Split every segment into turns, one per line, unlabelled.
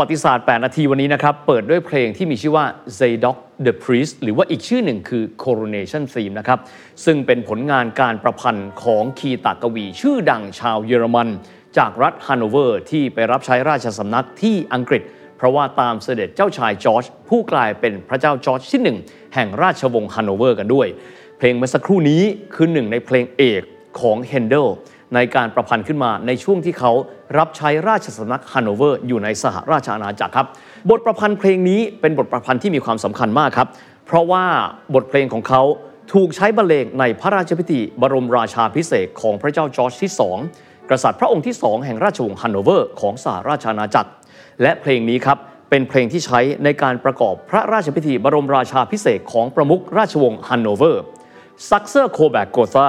วัติศาสตร์ 8 นาทีวันนี้นะครับ เปิดด้วยเพลงที่มีชื่อว่า Zadok the Priest หรือว่าอีกชื่อหนึ่งคือ Coronation Theme นะครับ ซึ่งเป็นผลงานการประพันธ์ของคีตากวี ชื่อดังชาวเยอรมัน จากรัฐฮันโนเวอร์ที่ไปรับใช้ราชสำนักที่อังกฤษ เพราะว่าตามเสด็จเจ้าชายจอร์จผู้กลายเป็นพระเจ้าจอร์จที่หนึ่งแห่งราชวงศ์ฮันโนเวอร์กันด้วย เพลงเมื่อสักครู่นี้คือหนึ่งในเพลงเอกของเฮนเดล ในการประพันธ์ขึ้นมาในช่วงที่เขารับใช้ราชสำนักฮันโนเวอร์อยู่ในสหราชอาณาจักรครับ บทประพันธ์เพลงนี้เป็นบทประพันธ์ที่มีความสำคัญมากครับ เพราะว่าบทเพลงของเขาถูกใช้บรรเลงในพระราชพิธีบรมราชาภิเษกของพระเจ้าจอร์จที่ 2 กษัตริย์พระองค์ที่ 2 แห่งราชวงศ์ฮันโนเวอร์ของสหราชอาณาจักร และเพลงนี้ครับเป็นเพลงที่ใช้ในการประกอบพระราชพิธีบรมราชาภิเษกของประมุขราชวงศ์ฮันโนเวอร์ซักเซอร์โคเบิร์กโกธา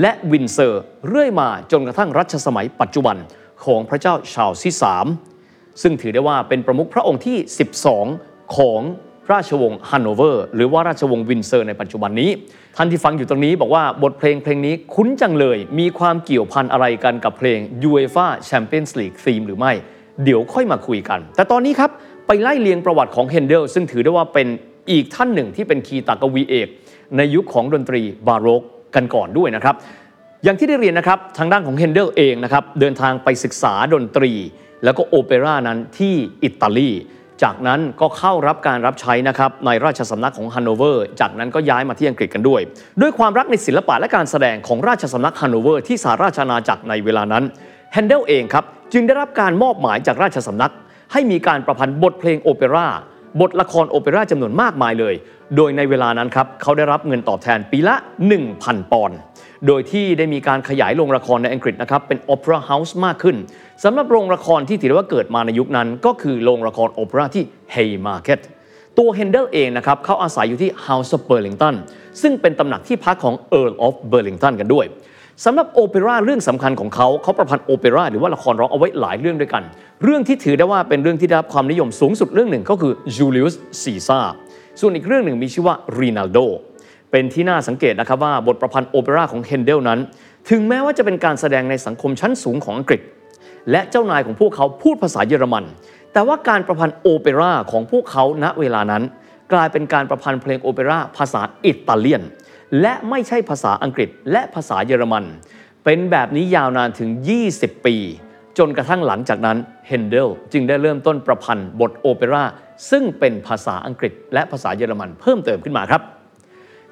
และวินด์เซอร์เรื่อยมาจนกระทั่งรัชสมัยปัจจุบันของพระเจ้าชาร์ลส์ที่3ซึ่งถือได้ว่าเป็นประมุขพระองค์ที่ 12 ของราชวงศ์ฮันโนเวอร์ หรือว่าราชวงศ์วินด์เซอร์ในปัจจุบันนี้ ท่านที่ฟังอยู่ตรงนี้บอกว่าบทเพลงเพลงนี้คุ้นจังเลย มีความเกี่ยวพันอะไรกันกับเพลง UEFA Champions League Theme หรือไม่ เดี๋ยวค่อยมาคุยกัน แต่ตอนนี้ครับ ไปไล่เลียงประวัติของเฮนเดลซึ่งถือได้ว่าเป็นอีกท่านหนึ่งที่เป็นคีตากวีเอก ในยุคของดนตรีบาโรก กันก่อนด้วยนะครับ อย่างที่ได้เรียนนะครับทางด้านของเฮนเดลเองนะครับเดินทางไปศึกษาดนตรี แล้วก็โอเปร่านั้นที่อิตาลีจากนั้นก็เข้ารับการรับใช้นะครับในราชสำนักของฮันโนเวอร์ จากนั้นก็ย้ายมาที่อังกฤษกันด้วย ด้วยความรักในศิลปะและการแสดงของราชสำนักฮันโนเวอร์ที่สหราชอาณาจักรในเวลานั้นเฮนเดลเองครับจึงได้รับการมอบหมายจากราชสำนัก ให้มีการประพันธ์บทเพลงโอเปร่า บทละครโอเปร่าจำนวนมากมายเลย โดยในเวลานั้นครับเขาได้รับเงินตอบแทนปีละ 1,000 ปอนด์ โดยที่ได้มีการขยายโรงละครในอังกฤษนะครับเป็นโอเปร่าเฮาส์มากขึ้นสำหรับโรงละครที่ถือว่าเกิดมาในยุคนั้น ก็คือโรงละครโอเปร่าที่ Haymarket ตัวเฮนเดลเองนะครับเขาอาศัยอยู่ที่ House of Burlington ซึ่งเป็นตำหนักที่พักของ Earl of Burlington กันด้วย สำหรับโอเปร่าเรื่องสำคัญของเขาเขาประพันธ์โอเปร่าหรือว่าละครร้องเอาไว้หลายเรื่องด้วยกัน เรื่องที่ถือได้ว่าเป็นเรื่องที่ได้รับความนิยมสูงสุดเรื่องหนึ่งก็คือ Julius Caesar ส่วนอีกเรื่องหนึ่งมีชื่อว่า Rinaldo เป็นที่น่าสังเกตนะครับว่าบทประพันธ์โอเปร่าของเฮนเดลนั้น ถึงแม้ว่าจะเป็นการแสดงในสังคมชั้นสูงของอังกฤษ และเจ้านายของพวกเขาพูดภาษาเยอรมัน แต่ว่าการประพันธ์โอเปร่าของพวกเขาณเวลานั้น กลายเป็นการประพันธ์เพลงโอเปร่าภาษาอิตาเลียน และไม่ใช่ภาษาอังกฤษและภาษาเยอรมัน เป็นแบบนี้ยาวนานถึง 20 ปี จนกระทั่งหลังจากนั้นเฮนเดลจึงได้เริ่มต้นประพันธ์บทโอเปร่าซึ่งเป็นภาษาอังกฤษ และภาษาเยอรมันเพิ่มเติมขึ้นมาครับ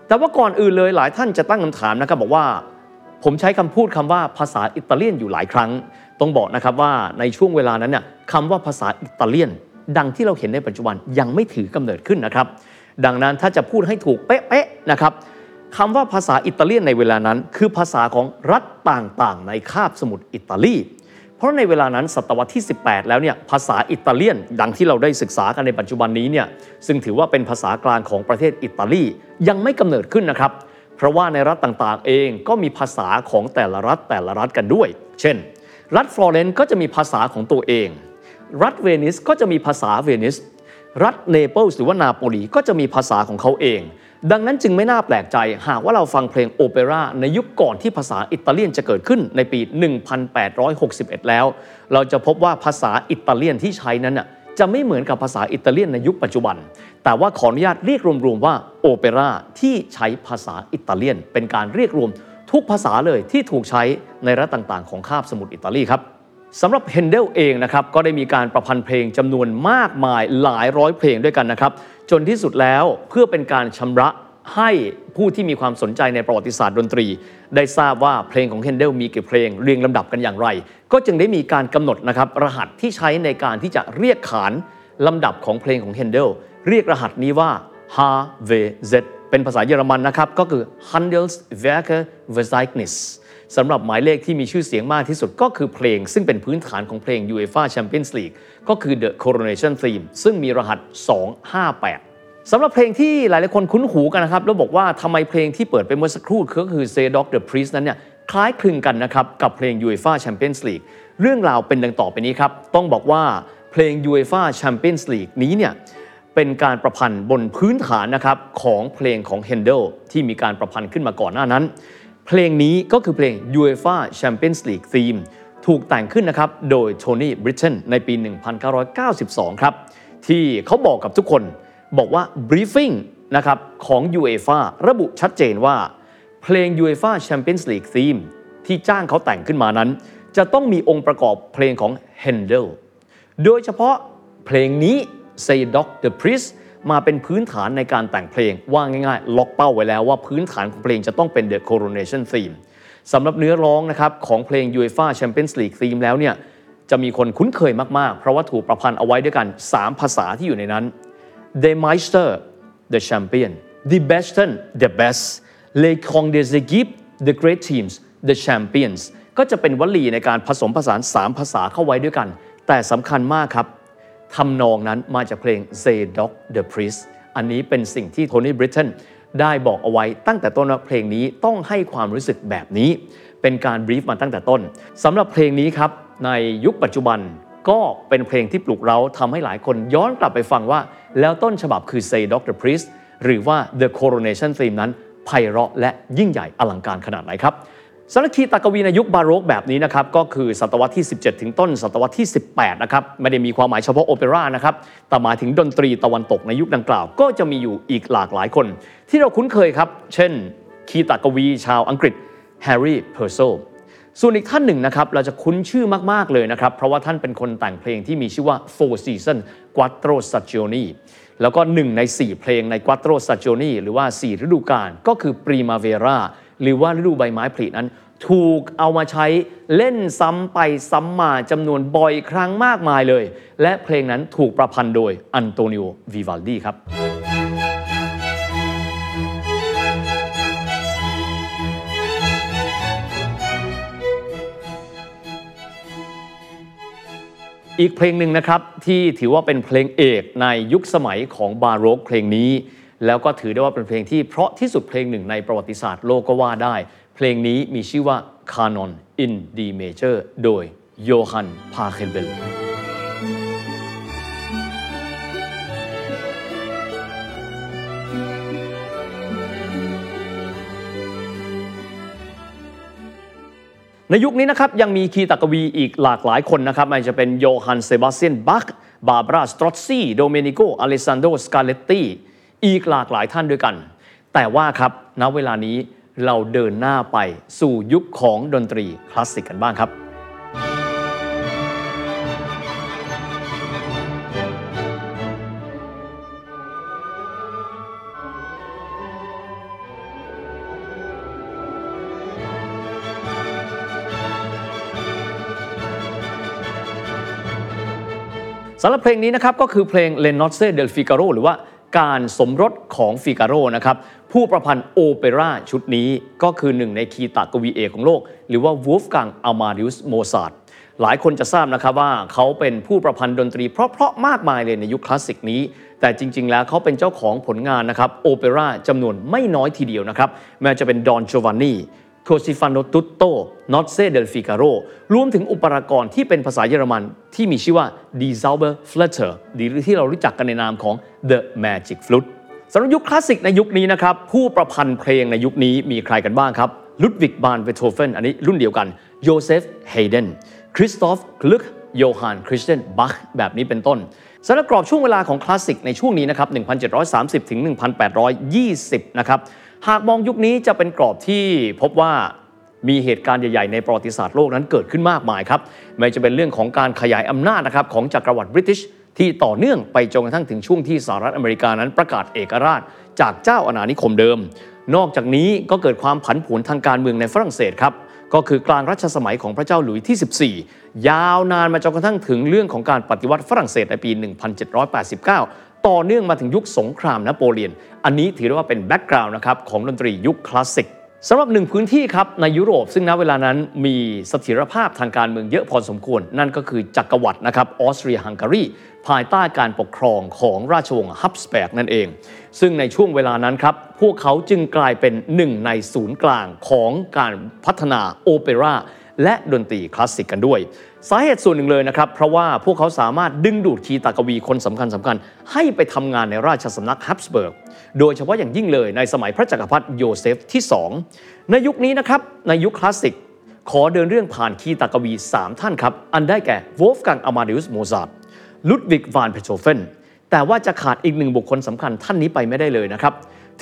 แต่ว่าก่อนอื่นเลยหลายท่านจะตั้งคำถามนะครับบอกว่า ผมใช้คำพูดคำว่าภาษาอิตาเลียนอยู่หลายครั้ง ต้องบอกนะครับว่าในช่วงเวลานั้นเนี่ยคำว่าภาษาอิตาเลียน ดังที่เราเห็นในปัจจุบันยังไม่ถือกำเนิดขึ้นนะครับ ดังนั้นถ้าจะพูดให้ถูกเป๊ะๆนะครับ คำว่าภาษาอิตาเลียนในเวลานั้น คือภาษาของรัฐต่างๆ ในคาบสมุทรอิตาลี เพราะในเวลานั้นศตวรรษที่ 18 แล้วเนี่ยภาษาอิตาเลียน ดังที่เราได้ศึกษากันในปัจจุบันนี้เนี่ยซึ่งถือว่าเป็นภาษากลางของประเทศอิตาลียังไม่กำเนิดขึ้นนะครับ เพราะว่าในรัฐต่างๆ เองก็มีภาษาของแต่ละรัฐแต่ละรัฐกันด้วย เช่น รัฐฟลอเรนซ์ก็จะมีภาษาของตัวเอง รัฐเวนิสก็จะมีภาษาเวนิสรัฐเนเปิลส์หรือว่านาโปลีก็จะมีภาษาของเขาเอง ดังนั้นจึงไม่น่าแปลกใจหากว่าเราฟังเพลงโอเปร่าในยุคก่อนที่ภาษาอิตาเลียนจะเกิดขึ้นในปี 1861 แล้ว เราจะพบว่าภาษาอิตาเลียนที่ใช้นั้นน่ะจะไม่เหมือนกับภาษาอิตาเลียนในยุคปัจจุบัน แต่ว่าขออนุญาตเรียกรวมๆว่าโอเปร่าที่ใช้ภาษาอิตาเลียน เป็นการเรียกรวมทุกภาษาเลยที่ถูกใช้ในรัฐต่างๆ ของคาบสมุทรอิตาลีครับ สำหรับเฮนเดลเองนะครับก็ได้มีการประพันธ์เพลงจำนวนมากมายหลายร้อยเพลงด้วยกันนะครับจนที่สุดแล้วเพื่อเป็นการชำระให้ผู้ที่มีความสนใจในประวัติศาสตร์ดนตรี ได้ทราบว่าเพลงของเฮนเดลมีกี่เพลงเรียงลำดับกันอย่างไร ก็จึงได้มีการกำหนดนะครับรหัสที่ใช้ในการที่จะเรียกขานลำดับของเพลงของเฮนเดลเรียกรหัสนี้ว่า H V Z เป็นภาษาเยอรมันนะครับก็คือ Handelswerke Verzeichnis สำหรับหมายเลขที่มีชื่อเสียงมากที่สุดก็คือเพลง ซึ่งเป็นพื้นฐานของเพลง UEFA Champions League ก็คือ The Coronation Theme ซึ่งมีรหัส 258สำหรับเพลงที่หลายๆคนคุ้นหูกันนะครับ แล้วบอกว่าทำไมเพลงที่เปิดไปเมื่อสักครู่ก็คือ Say Dog the Priest นั้นเนี่ยคล้ายคลึงกันนะครับกับเพลง UEFA Champions League เรื่องราวเป็นดังต่อไปนี้ครับต้องบอกว่าเพลง UEFA Champions League นี้เนี่ยเป็นการประพันธ์บนพื้นฐานนะครับของเพลงของ Handel ที่มีการประพันธ์ขึ้นมาก่อนหน้านั้น เพลงนี้ก็คือเพลง UEFA Champions League Theme ถูกแต่งขึ้นนะครับ โดยโทนี่บริ t เ n นในปี 1992 ครับ ที่เขาบอกกับทุกคนบอกว่า briefing นะครับของ UEFA ระบุชัดเจนว่า เพลง UEFA Champions League Theme ที่จ้างเขาแต่งขึ้นมานั้น จะต้องมีองค์ประกอบเพลงของ Handel โดยเฉพาะเพลงนี้ Say Dog the Priest มาเป็นพื้นฐานในการแต่งเพลง ว่าง่ายๆ ล็อกเป้าไว้แล้วว่าพื้นฐานของเพลงจะต้องเป็น The Coronation Theme สำหรับเนื้อร้องนะครับของเพลง UEFA Champions League Theme แล้วเนี่ยจะมีคนคุ้นเคยมากๆ เพราะว่าถูกประพันธ์เอาไว้ด้วยกัน 3 ภาษาที่อยู่ในนั้น The Meister the Champion The Besten the Best Le Kong des e q u i p e the Great Teams the Champions ก็จะเป็นวลีในการผสมผสาน 3 ภาษาเข้าไว้ด้วยกัน แต่สำคัญมากครับ ทำนองนั้นมาจากเพลง Zadok the Priest อันนี้เป็นสิ่งที่โทนี่บริ t เ n นได้บอกเอาไว้ตั้งแต่ต้นว่าเพลงนี้ต้องให้ความรู้สึกแบบนี้ เป็นการบรีฟมาตั้งแต่ต้นสำหรับเพลงนี้ครับ ในยุคปัจจุบันก็เป็นเพลงที่ปลุกเราทำให้หลายคนย้อนกลับไปฟังว่า แล้วต้นฉบับคือ Say Dr. Priest หรือว่า The Coronation Theme นั้นไพเราะและยิ่งใหญ่อลังการขนาดไหนครับ สำหรับคีตากวีในยุคบาโรกแบบนี้นะครับก็คือศตวรรษที่ 17 ถึงต้น ศตวรรษที่ 18 นะครับไม่ได้มีความหมายเฉพาะโอเปร่านะครับแต่หมายถึงดนตรีตะวันตกในยุคดังกล่าว ก็จะมีอยู่อีกหลากหลายคน ที่เราคุ้นเคยครับ เช่น คีตากวีชาวอังกฤษเฮนรี่เพอร์เซลล์ส่วนอีกท่านหนึ่งนะครับเราจะคุ้นชื่อมาก ๆ เลยนะครับ เพราะว่าท่านเป็นคนแต่งเพลงที่มีชื่อว่า Four Season Quattro Stagioni แล้วก็หนึ่งใน 4 เพลงใน Quattro Stagioni หรือว่า 4 ฤดูกาลก็คือ Primavera หรือว่าฤดูใบไม้ผลินั้น ถูกเอามาใช้เล่นซ้ำไปซ้ำมาจำนวนบ่อยครั้งมากมายเลย และเพลงนั้นถูกประพันธ์โดยอันโตนิโอวิวัลดีครับอีกเพลงหนึ่งนะครับที่ถือว่าเป็นเพลงเอกในยุคสมัยของบาโรกเพลงนี้ แล้วก็ถือได้ว่าเป็นเพลงที่เพราะที่สุดเพลงหนึ่งในประวัติศาสตร์โลกก็ว่าได้ เพลงนี้มีชื่อว่า Canon in D Major โดยโยฮันพาเคนเบลในยุคนี้นะครับยังมีคีตากวีอีกหลากหลายคนนะครับไม่ว่าจะเป็นโยฮันเซบาสเตียนบัคบาร์บาราสตรอซซีโดเมนิโกอเลสซานโดรสการ์ลัตตี อีกหลากหลายท่านด้วยกัน แต่ว่าครับณเวลานี้เราเดินหน้าไปสู่ยุคของดนตรีคลาสสิกกันบ้างครับสำหรับเพลงนี้นะครับก็คือเพลง Le Nozze di Figaro หรือว่า การสมรสของฟิกาโรนะครับผู้ประพันธ์โอเปร่าชุดนี้ก็คือหนึ่งในคีตากวีเอกของโลก หรือว่าวูล์ฟกังอามาเดอุสโมซาร์ทหลายคนจะทราบนะครับว่าเขาเป็นผู้ประพันธ์ดนตรีเพราะๆมากมายเลยในยุคคลาสสิกนี้ แต่จริง ๆ แล้วเขาเป็นเจ้าของผลงานนะครับโอเปร่าจำนวนไม่น้อยทีเดียวนะครับไม่ว่าจะเป็น Don Giovanni Così fan tutte Le Nozze di Figaroรวมถึงอุปรากรที่เป็นภาษาเยอรมันที่มีชื่อว่า d i s a u b e r Flutter หรือที่เรารู้จักกันในนามของ The Magic Flute สำหรับยุคคลาสสิกในยุคนี้นะครับ ผู้ประพันธ์เพลงในยุคนี้มีใครกันบ้างครับลุดวิกฟานเบโธเฟนอันนี้รุ่นเดียวกันโยเซฟเฮเดนคริสตอฟกลึกโยฮันคริสเตียนบาคแบบนี้เป็นต้นสำหรับกรอบช่วงเวลาของคลาสสิกในช่วงนี้นะครับ 1730 ถึง 1820 นะครับ หากมองยุคนี้จะเป็นกรอบที่พบว่ามีเหตุการณ์ใหญ่ๆในประวัติศาสตร์โลกนั้นเกิดขึ้นมากมายครับ ไม่จะเป็นเรื่องของการขยายอำนาจนะครับของจักรวรรดิบริติชที่ต่อเนื่องไปจนกระทั่งถึงช่วงที่สหรัฐอเมริกานั้นประกาศเอกราช จากเจ้าอาณานิคมเดิม นอกจากนี้ก็เกิดความผันผวนทางการเมืองในฝรั่งเศสครับ ก็คือกลางรัชสมัยของพระเจ้าหลุยส์ที่ 14 ยาวนานมาจนกระทั่งถึงเรื่องของการปฏิวัติฝรั่งเศสในปี 1789 ต่อเนื่องมาถึงยุคสงครามนโปเลียน อันนี้ถือได้ว่าเป็น background นะครับของดนตรียุคคลาสสิกสำหรับหนึ่งพื้นที่ครับในยุโรป ซึ่งณเวลานั้นมีเสถียรภาพทางการเมืองเยอะพอสมควร นั่นก็คือจักรวรรดินะครับออสเตรียฮังการีภายใต้การปกครองของราชวงศ์ฮับสเบิร์กนั่นเอง ซึ่งในช่วงเวลานั้นครับ พวกเขาจึงกลายเป็นหนึ่งในศูนย์กลางของการพัฒนาโอเปร่า และดนตรีคลาสสิกกันด้วย สาเหตุส่วนหนึ่งเลยนะครับ เพราะว่าพวกเขาสามารถดึงดูดคีตากวีคนสำคัญสำคัญ ให้ไปทำงานในราชสำนักฮับสเบิร์ก โดยเฉพาะอย่างยิ่งเลยในสมัยพระจักรพรรดิโยเซฟที่ 2 ในยุคนี้นะครับ ในยุคคลาสสิก ขอเดินเรื่องผ่านคีตากวี 3 ท่านครับ อันได้แก่วูล์ฟกังอามาเดอุสโมซาร์ทลุดวิกฟานเบโธเฟนแต่ว่าจะขาดอีกหนึ่งบุคคลสำคัญท่านนี้ไปไม่ได้เลยนะครับ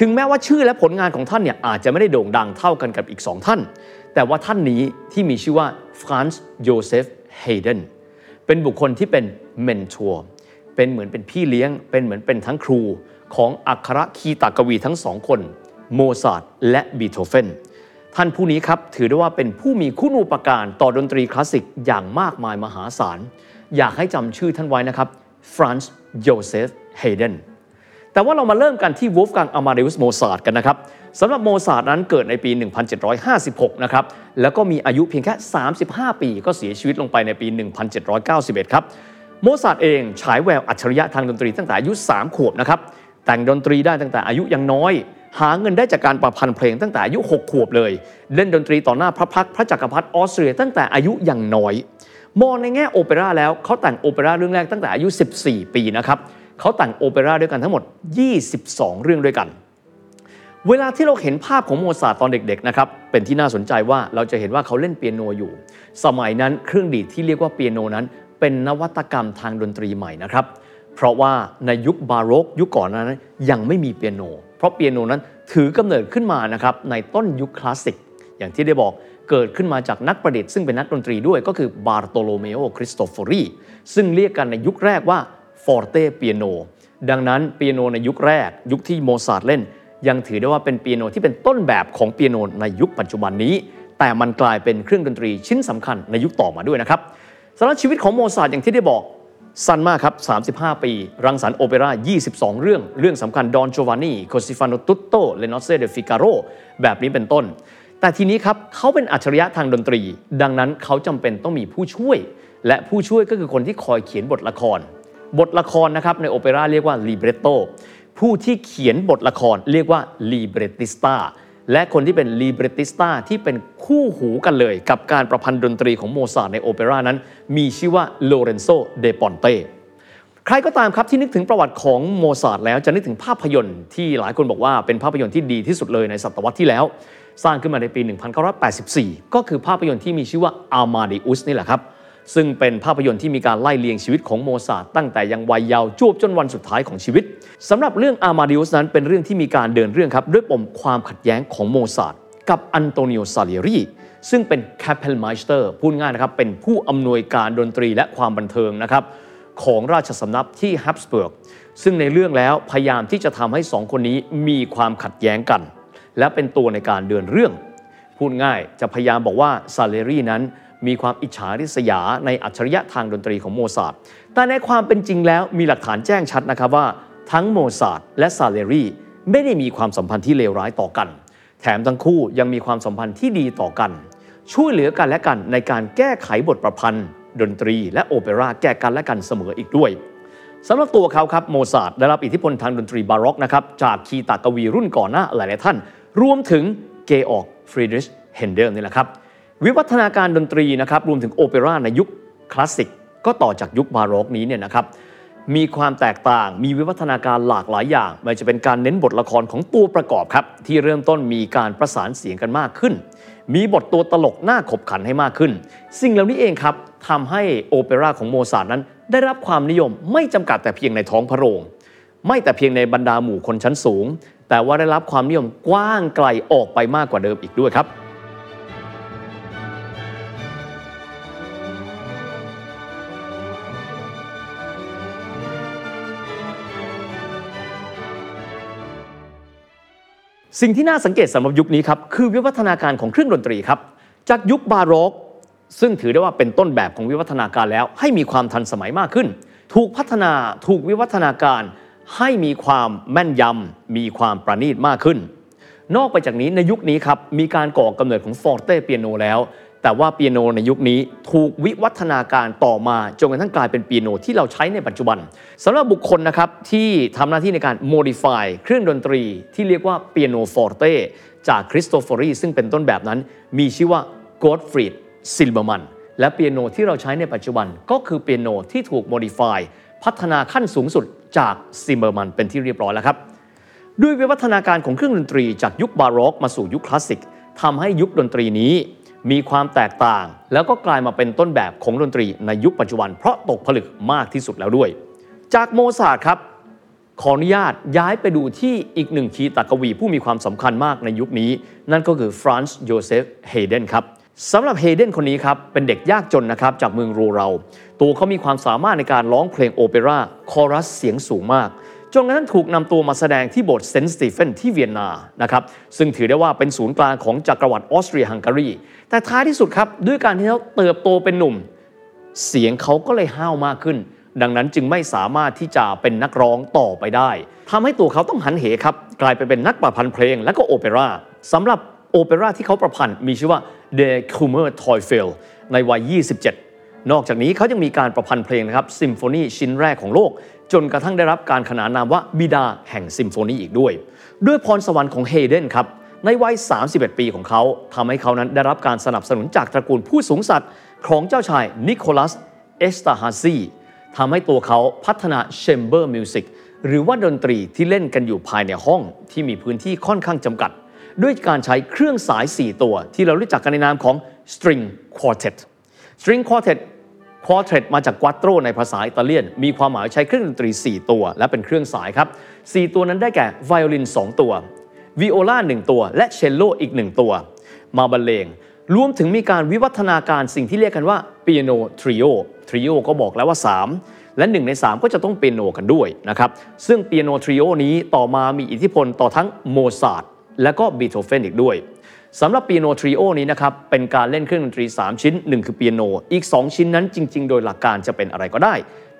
ถึงแม้ว่าชื่อและผลงานของท่านเนี่ยอาจจะไม่ได้โด่งดังเท่ากันกับอีก 2 ท่าน แต่ว่าท่านนี้ที่มีชื่อว่าฟรานซ์โยเซฟเฮเดนเป็นบุคคลที่เป็น mentor เป็นเหมือนเป็นพี่เลี้ยง เป็นเหมือนเป็นทั้งครูของอัครคีตากวีทั้งสองคนโมซาร์ทและเบโธเฟนท่านผู้นี้ครับถือได้ว่าเป็นผู้มีคุณูปการต่อดนตรีคลาสสิกอย่างมากมายมหาศาล อยากให้จำชื่อท่านไว้นะครับฟรานซ์โยเซฟเฮเดน แต่ว่าเรามาเริ่มกันที่วูล์ฟกังอามาเดอุสโมซาร์ทกันนะครับสำหรับโมซาร์ทนั้นเกิดในปี 1756 นะครับ แล้วก็มีอายุเพียงแค่ 35 ปี ก็เสียชีวิตลงไปในปี 1791 ครับ โมซาร์เองฉายแววอัจฉริยะทางดนตรีตั้งแต่อายุ 3 ขวบนะครับ แต่งดนตรีได้ตั้งแต่อายุยังน้อย หาเงินได้จากการประพันธ์เพลงตั้งแต่อายุ 6 ขวบเลย เล่นดนตรีต่อหน้าพระพักพระจักรพรรดิออสเตรียตั้งแต่อายุยังน้อย มองในแง่โอเปร่าแล้วเขาแต่งโอเปร่าเรื่องแรกตั้งแต่อายุ 14 ปีนะครับ เขาแต่งโอเปร่าด้วยกันทั้งหมด 22 เรื่องด้วยกัน เวลาที่เราเห็นภาพของโมซาร์ทตอนเด็กๆนะครับเป็นที่น่าสนใจว่าเราจะเห็นว่าเขาเล่นเปียโนอยู่ สมัยนั้นเครื่องดีดที่เรียกว่าเปียโนนั้น เป็นนวัตกรรมทางดนตรีใหม่นะครับเพราะว่าในยุคบาโรกยุคก่อนนั้นยังไม่มีเปียโน เพราะเปียโนนั้นถือกำเนิดขึ้นมานะครับในต้นยุคคลาสสิกอย่างที่ได้บอกเกิดขึ้นมาจากนักประดิษฐ์ซึ่งเป็นนักดนตรีด้วยก็คือบาร์โตโลเมโอคริสโตฟอรีซึ่งเรียกกันในยุคแรกว่า fortepiano ดังนั้นเปียโนในยุคแรก ยุคที่โมซาร์ทเล่น ยังถือได้ว่าเป็นเปียโนที่เป็นต้นแบบของเปียโนในยุคปัจจุบันนี้ แต่มันกลายเป็นเครื่องดนตรีชิ้นสำคัญในยุคต่อมาด้วยนะครับสำหรับชีวิตของโมซาร์ทอย่างที่ได้บอกสั้นมากครับ 35 ปี รังสรรค์โอเปร่า 22 เรื่อง เรื่องสำคัญ Don Giovanni Così fan tutte Le Nozze di Figaro แบบนี้เป็นต้น แต่ทีนี้ครับ เขาเป็นอัจฉริยะทางดนตรี ดังนั้นเขาจำเป็นต้องมีผู้ช่วย และผู้ช่วยก็คือคนที่คอยเขียนบทละคร บทละครนะครับในโอเปร่าเรียกว่า libretto ผู้ที่เขียนบทละครเรียกว่า librettista และคนที่เป็น librettista ที่เป็นคู่หูกันเลย กับการประพันธ์ดนตรีของโมซาร์ทในโอเปร่านั้น มีชื่อว่าโลเรนโซดาปอนเตใครก็ตามครับที่นึกถึงประวัติของโมซาร์ทแล้วจะนึกถึงภาพยนตร์ที่หลายคนบอกว่าเป็นภาพยนตร์ที่ดีที่สุดเลยในศตวรรษที่แล้ว สร้างขึ้นมาในปี 1984 ก็คือภาพยนตร์ที่มีชื่อว่าอามาดิอุสนี่แหละครับ ซึ่งเป็นภาพยนตร์ที่มีการไล่เลียงชีวิตของโมซาร์ทตั้งแต่ยังวัยเยาว์จวบจนวันสุดท้ายของชีวิตสำหรับเรื่องอามาดิอุสนั้นเป็นเรื่องที่มีการเดินเรื่องครับด้วยปมความขัดแย้งของโมซาร์ทกับอันโตนิโอซาเลรีซึ่งเป็น Kapellmeister พูดง่ายนะครับ เป็นผู้อำนวยการดนตรีและความบันเทิงนะครับ ของราชสำนักที่ฮับสเบิร์กซึ่งในเรื่องแล้วพยายามที่จะทำให้สองคนนี้มีความขัดแย้งกัน และเป็นตัวในการเดินเรื่อง พูดง่ายจะพยายามบอกว่าซาเลรีนั้น มีความอิจฉาริษยาในอัจฉริยะทางดนตรีของโมซาร์ทแต่ในความเป็นจริงแล้วมีหลักฐานแจ้งชัดนะครับว่า ทั้งโมซาร์ทและซาเลรีไม่ได้มีความสัมพันธ์ที่เลวร้ายต่อกัน แถมทั้งคู่ยังมีความสัมพันธ์ที่ดีต่อกัน ช่วยเหลือกันและกันในการแก้ไขบทประพันธ์ ดนตรีและโอเปร่าแก้กันและกันเสมออีกด้วยสำหรับตัวเขาครับโมซาร์ทได้รับอิทธิพลทางดนตรีบาร็อกนะครับจากคีตากวีรุ่นก่อนหน้าหลายๆท่าน รวมถึงเกออกฟรีดริชเฮนเดลนี่แหละครับ วิวัฒนาการดนตรีนะครับรวมถึงโอเปร่าในยุคคลาสสิกก็ต่อจากยุคบาโรกนี้เนี่ยนะครับมีความแตกต่างมีวิวัฒนาการหลากหลายอย่างไม่ว่าจะเป็นการเน้นบทละครของตัวประกอบครับ ที่เริ่มต้นมีการประสานเสียงกันมากขึ้น มีบทตัวตลกน่าขบขันให้มากขึ้น สิ่งเหล่านี้เองครับทำให้โอเปร่าของโมซาร์ทนั้น ได้รับความนิยมไม่จำกัดแต่เพียงในท้องพระโรง ไม่แต่เพียงในบรรดาหมู่คนชั้นสูง แต่ว่าได้รับความนิยมกว้างไกลออกไปมากกว่าเดิมอีกด้วยครับ สิ่งที่น่าสังเกตสำหรับยุคนี้ครับคือวิวัฒนาการของเครื่องดนตรีครับจากยุคบาโรกซึ่งถือได้ว่าเป็นต้นแบบของวิวัฒนาการแล้ว ให้มีความทันสมัยมากขึ้น ถูกพัฒนาถูกวิวัฒนาการให้มีความแม่นยำมีความประณีตมากขึ้น นอกไปจากนี้ในยุคนี้ครับมีการก่อกำเนิดของฟอร์เต้เปียโนแล้ว แต่ว่าเปียโนในยุคนี้ถูกวิวัฒนาการต่อมาจนกระทั่งกลายเป็นเปียโนที่เราใช้ในปัจจุบันสำหรับบุคคลนะครับที่ทำหน้าที่ในการ modify เครื่องดนตรีที่เรียกว่า pianoforte จากคริสโตฟอรีซึ่งเป็นต้นแบบนั้น มีชื่อว่า Gottfried Silbermann และเปียโนที่เราใช้ในปัจจุบันก็คือเปียโนที่ถูก modify พัฒนาขั้นสูงสุดจากซิลเบอร์มันน์เป็นที่เรียบร้อยแล้วครับ ด้วยวิวัฒนาการของเครื่องดนตรีจากยุคบาร็อกมาสู่ยุคคลาสสิกทำให้ยุคดนตรีนี้ มีความแตกต่าง แล้วก็กลายมาเป็นต้นแบบของดนตรีในยุคปัจจุบัน เพราะตกผลึกมากที่สุดแล้วด้วย จากโมซาร์ทครับ ขออนุญาตย้ายไปดูที่อีกหนึ่งคีตากวี ผู้มีความสำคัญมากในยุคนี้ นั่นก็คือฟรานซ์โยเซฟเฮเดนครับสำหรับเฮเดนคนนี้ครับ เป็นเด็กยากจนนะครับ จากเมืองรูเรา ตัวเขามีความสามารถในการร้องเพลงโอเปร่าคอรัสเสียงสูงมาก จนกระทั่งถูกนำตัวมาแสดงที่โบสถ์เซนต์สตีเฟนที่เวียนนานะครับซึ่งถือได้ว่าเป็นศูนย์กลางของจักรวรรดิออสเตรียฮังการี แต่ท้ายที่สุดครับ ด้วยการที่เขาเติบโตเป็นหนุ่ม เสียงเขาก็เลยห้าวมากขึ้น ดังนั้นจึงไม่สามารถที่จะเป็นนักร้องต่อไปได้ทำให้ตัวเขาต้องหันเหครับ กลายไปเป็นนักประพันธ์เพลงและก็โอเปร่าสำหรับโอเปร่าที่เขาประพันธ์มีชื่อว่า De Kummer Teufel ในวัย 27นอกจากนี้เขายังมีการประพันธ์เพลงนะครับซิมโฟนีชิ้นแรกของโลก จนกระทั่งได้รับการขนานนามว่าบิดาแห่งซิมโฟนีอีกด้วย ด้วยพรสวรรค์ของเฮเดนครับในวัย 31 ปีของเขาทำให้เขานั้นได้รับการสนับสนุนจากตระกูลผู้สูงศักดิ์ของเจ้าชายนิโคลัสเอสตาฮาซีทำให้ตัวเขาพัฒนา chamber music หรือว่าดนตรีที่เล่นกันอยู่ภายในห้องที่มีพื้นที่ค่อนข้างจำกัด ด้วยการใช้เครื่องสาย 4 ตัวที่เรารู้จักกันในนามของ string quartet string quartet quartet มาจาก quattro ในภาษาอิตาเลียน มีความหมายใช้เครื่องดนตรี 4 ตัว และเป็นเครื่องสายครับ 4 ตัวนั้นได้แก่ไวโอลิน 2 ตัววิโอลา1ตัว และเชลโลอีก 1 ตัว มาบรรเลงรวมถึงมีการวิวัฒนาการสิ่งที่เรียกกันว่า piano trio trio ก็บอกแล้วว่า 3 และ 1 ใน 3 ก็จะต้องเปียโนกันด้วยนะครับซึ่ง piano trio นี้ต่อมามีอิทธิพลต่อทั้งโมซาร์ทและก็บีโธเฟนอีกด้วย สำหรับ piano trio นี้นะครับเป็นการเล่นเครื่องดนตรี 3 ชิ้น 1 คือเปียโน อีก 2 ชิ้นนั้นจริง ๆ โดยหลักการจะเป็นอะไรก็ได้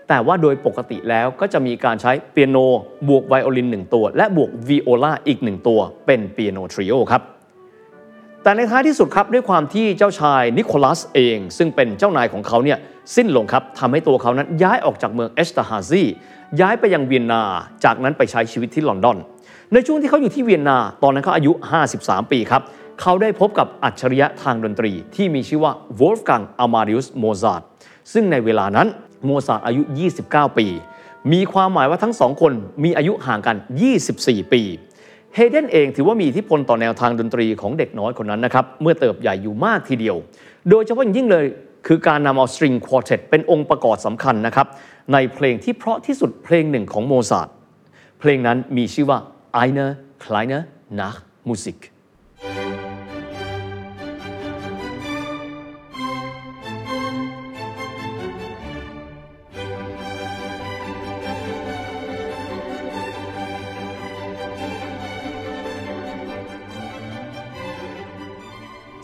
แต่ว่าโดยปกติแล้วก็จะมีการใช้เปียโนบวกไวโอลิน 1 ตัว และบวกวีโอลาอีก 1 ตัว เป็นเปียโนทริโอครับแต่ในท้ายที่สุดครับด้วยความที่เจ้าชายนิโคลัสเอง ซึ่งเป็นเจ้านายของเขาเนี่ยสิ้นลงครับทำให้ตัวเขานั้นย้ายออกจากเมืองเอสตาฮาซีย้ายไปยังเวียนนา จากนั้นไปใช้ชีวิตที่ลอนดอน ในช่วงที่เขาอยู่ที่เวียนนา ตอนนั้นเขาอายุ 53 ปีครับ เขาได้พบกับอัจฉริยะทางดนตรี ที่มีชื่อว่า Wolfgang Amadeus Mozart ซึ่งในเวลานั้นโมซาร์ทอายุ 29 ปี มีความหมายว่าทั้งสองคนมีอายุห่างกัน 24 ปีเฮเดนเองถือว่ามีอิทธิพลต่อแนวทางดนตรีของเด็กน้อยคนนั้นนะครับ เมื่อเติบใหญ่อยู่มากทีเดียว โดยเฉพาะอย่างยิ่งเลยคือการนำเอา string quartet เป็นองค์ประกอบสำคัญนะครับ ในเพลงที่เพราะที่สุดเพลงหนึ่งของโมซาร์ทเพลงนั้นมีชื่อว่า Eine kleine Nachtmusik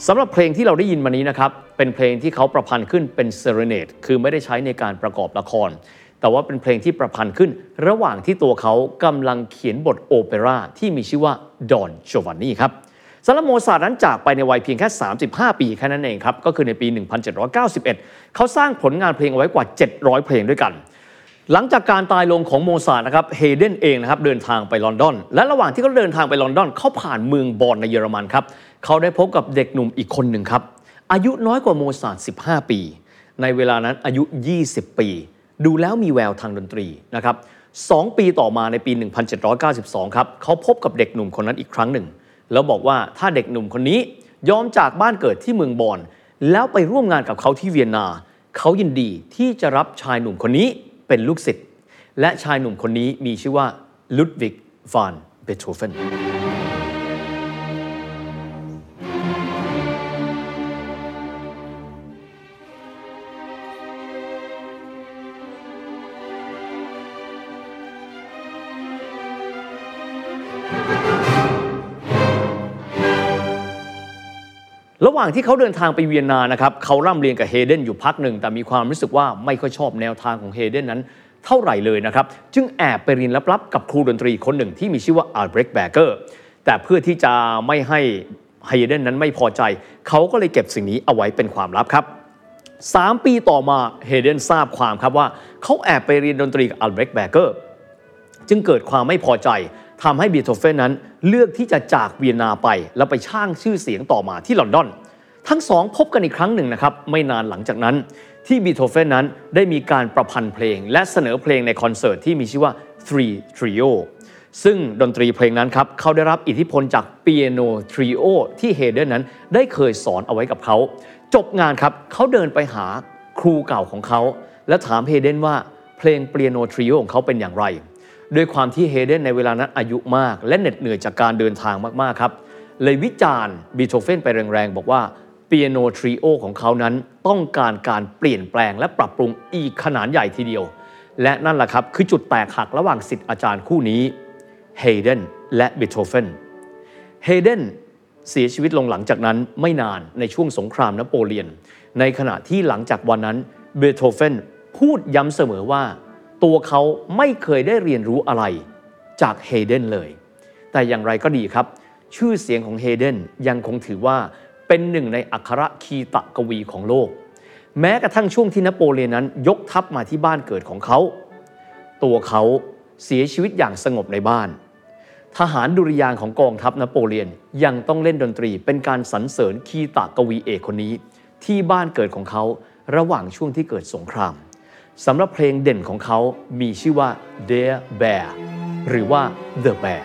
สำหรับเพลงที่เราได้ยินมานี้นะครับ เป็นเพลงที่เขาประพันธ์ขึ้นเป็น serenade คือไม่ได้ใช้ในการประกอบละคร แต่ว่าเป็นเพลงที่ประพันธ์ขึ้น ระหว่างที่ตัวเขากำลังเขียนบทโอเปร่าที่มีชื่อว่าดอนโชวานนี่ครับสำหรับโมซาร์ทนั้นจากไปในวัยเพียงแค่ 35 ปีแค่นั้นเองครับ ก็คือในปี 1791 เขาสร้างผลงานเพลงเอาไว้กว่า 700 เพลงด้วยกัน หลังจากการตายลงของโมซาร์ทนะครับเฮเดนเองนะครับเดินทางไปลอนดอน และระหว่างที่เขาเดินทางไปลอนดอนเขาผ่านเมืองบอนในเยอรมันครับเขาได้พบกับเด็กหนุ่มอีกคนหนึ่งครับ อายุน้อยกว่าโมซาร์15 ปี ในเวลานั้นอายุ 20 ปี ดูแล้วมีแววทางดนตรีนะครับสองปีต่อมาในปี 1792 ครับเขาพบกับเด็กหนุ่มคนนั้นอีกครั้งหนึ่ง แล้วบอกว่าถ้าเด็กหนุ่มคนนี้ยอมจากบ้านเกิดที่เมืองบอน แล้วไปร่วมงานกับเขาที่เวียนนา เขายินดีที่จะรับชายหนุ่มคนนี้ เป็นลูกศิษย์และชายหนุ่มคนนี้มีชื่อว่าลุดวิกฟานเบโธเฟน หว่างที่เขาเดินทางไปเวียนนานะครับเขาร่ำเรียนกับเฮเดนอยู่พักหนึ่ง แต่มีความรู้สึกว่าไม่ค่อยชอบแนวทางของเฮเดนนั้นเท่าไหร่เลยนะครับ จึงแอบไปเรียนลับๆ กับครูดนตรีคนหนึ่งที่มีชื่อว่าอัลเบรกแบเกอร์แต่เพื่อที่จะไม่ให้ไฮเดนนั้นไม่พอใจ เขาก็เลยเก็บสิ่งนี้เอาไว้เป็นความลับครับ3ปีต่อมาเฮเดนทราบความครับว่าเขาแอบไปเรียนดนตรีกับอัลเบรกแบเกอร์จึงเกิดความไม่พอใจทำให้เบีโธเฟนนั้นเลือกที่จะจากเวียนนาไป แล้วไปช่างชื่อเสียงต่อมาที่ลอนดอน ทั้งสองพบกันอีกครั้งหนึ่งนะครับ ไม่นานหลังจากนั้น ที่บีโธเฟนนั้นได้มีการประพันธ์เพลง และเสนอเพลงในคอนเสิร์ตที่มีชื่อว่า Three Trio ซึ่งดนตรีเพลงนั้นครับ เขาได้รับอิทธิพลจากเปียโนทริโอที่เฮเดนนั้นได้เคยสอนเอาไว้กับเขา จบงานครับ เขาเดินไปหาครูเก่าของเขา และถามเฮเดนว่าเพลงเปียโนทริโอของเขาเป็นอย่างไร ด้วยความที่เฮเดนในเวลานั้นอายุมาก และเหน็ดเหนื่อยจากการเดินทางมากๆครับ เลยวิจารณ์บีโธเฟนไปแรงๆ บอกว่า เปียโนทริโอของเขานั้นต้องการการเปลี่ยนแปลงและปรับปรุงอีกขนาดใหญ่ทีเดียว และนั่นแหละครับ คือจุดแตกหักระหว่างสิทธิ์อาจารย์คู่นี้เฮเดนและเบโธเฟนเฮเดนเสียชีวิตลงหลังจากนั้นไม่นานในช่วงสงครามนโปเลียน ในขณะที่หลังจากวันนั้นเบโธเฟนพูดย้ำเสมอว่า ตัวเขาไม่เคยได้เรียนรู้อะไรจากเฮเดนเลย แต่อย่างไรก็ดีครับ ชื่อเสียงของเฮเดนยังคงถือว่า เป็นหนึ่งในอัครคีตะกวีของโลก แม้กระทั่งช่วงที่นโปเลียนนั้นยกทัพมาที่บ้านเกิดของเขา ตัวเขาเสียชีวิตอย่างสงบในบ้าน ทหารดุริยางของกองทัพนโปเลียนยังต้องเล่นดนตรีเป็นการสรรเสริญคีตะกวีเอกคนนี้ ที่บ้านเกิดของเขาระหว่างช่วงที่เกิดสงครามสำหรับเพลงเด่นของเขามีชื่อว่า Dear Bear หรือว่า The Bear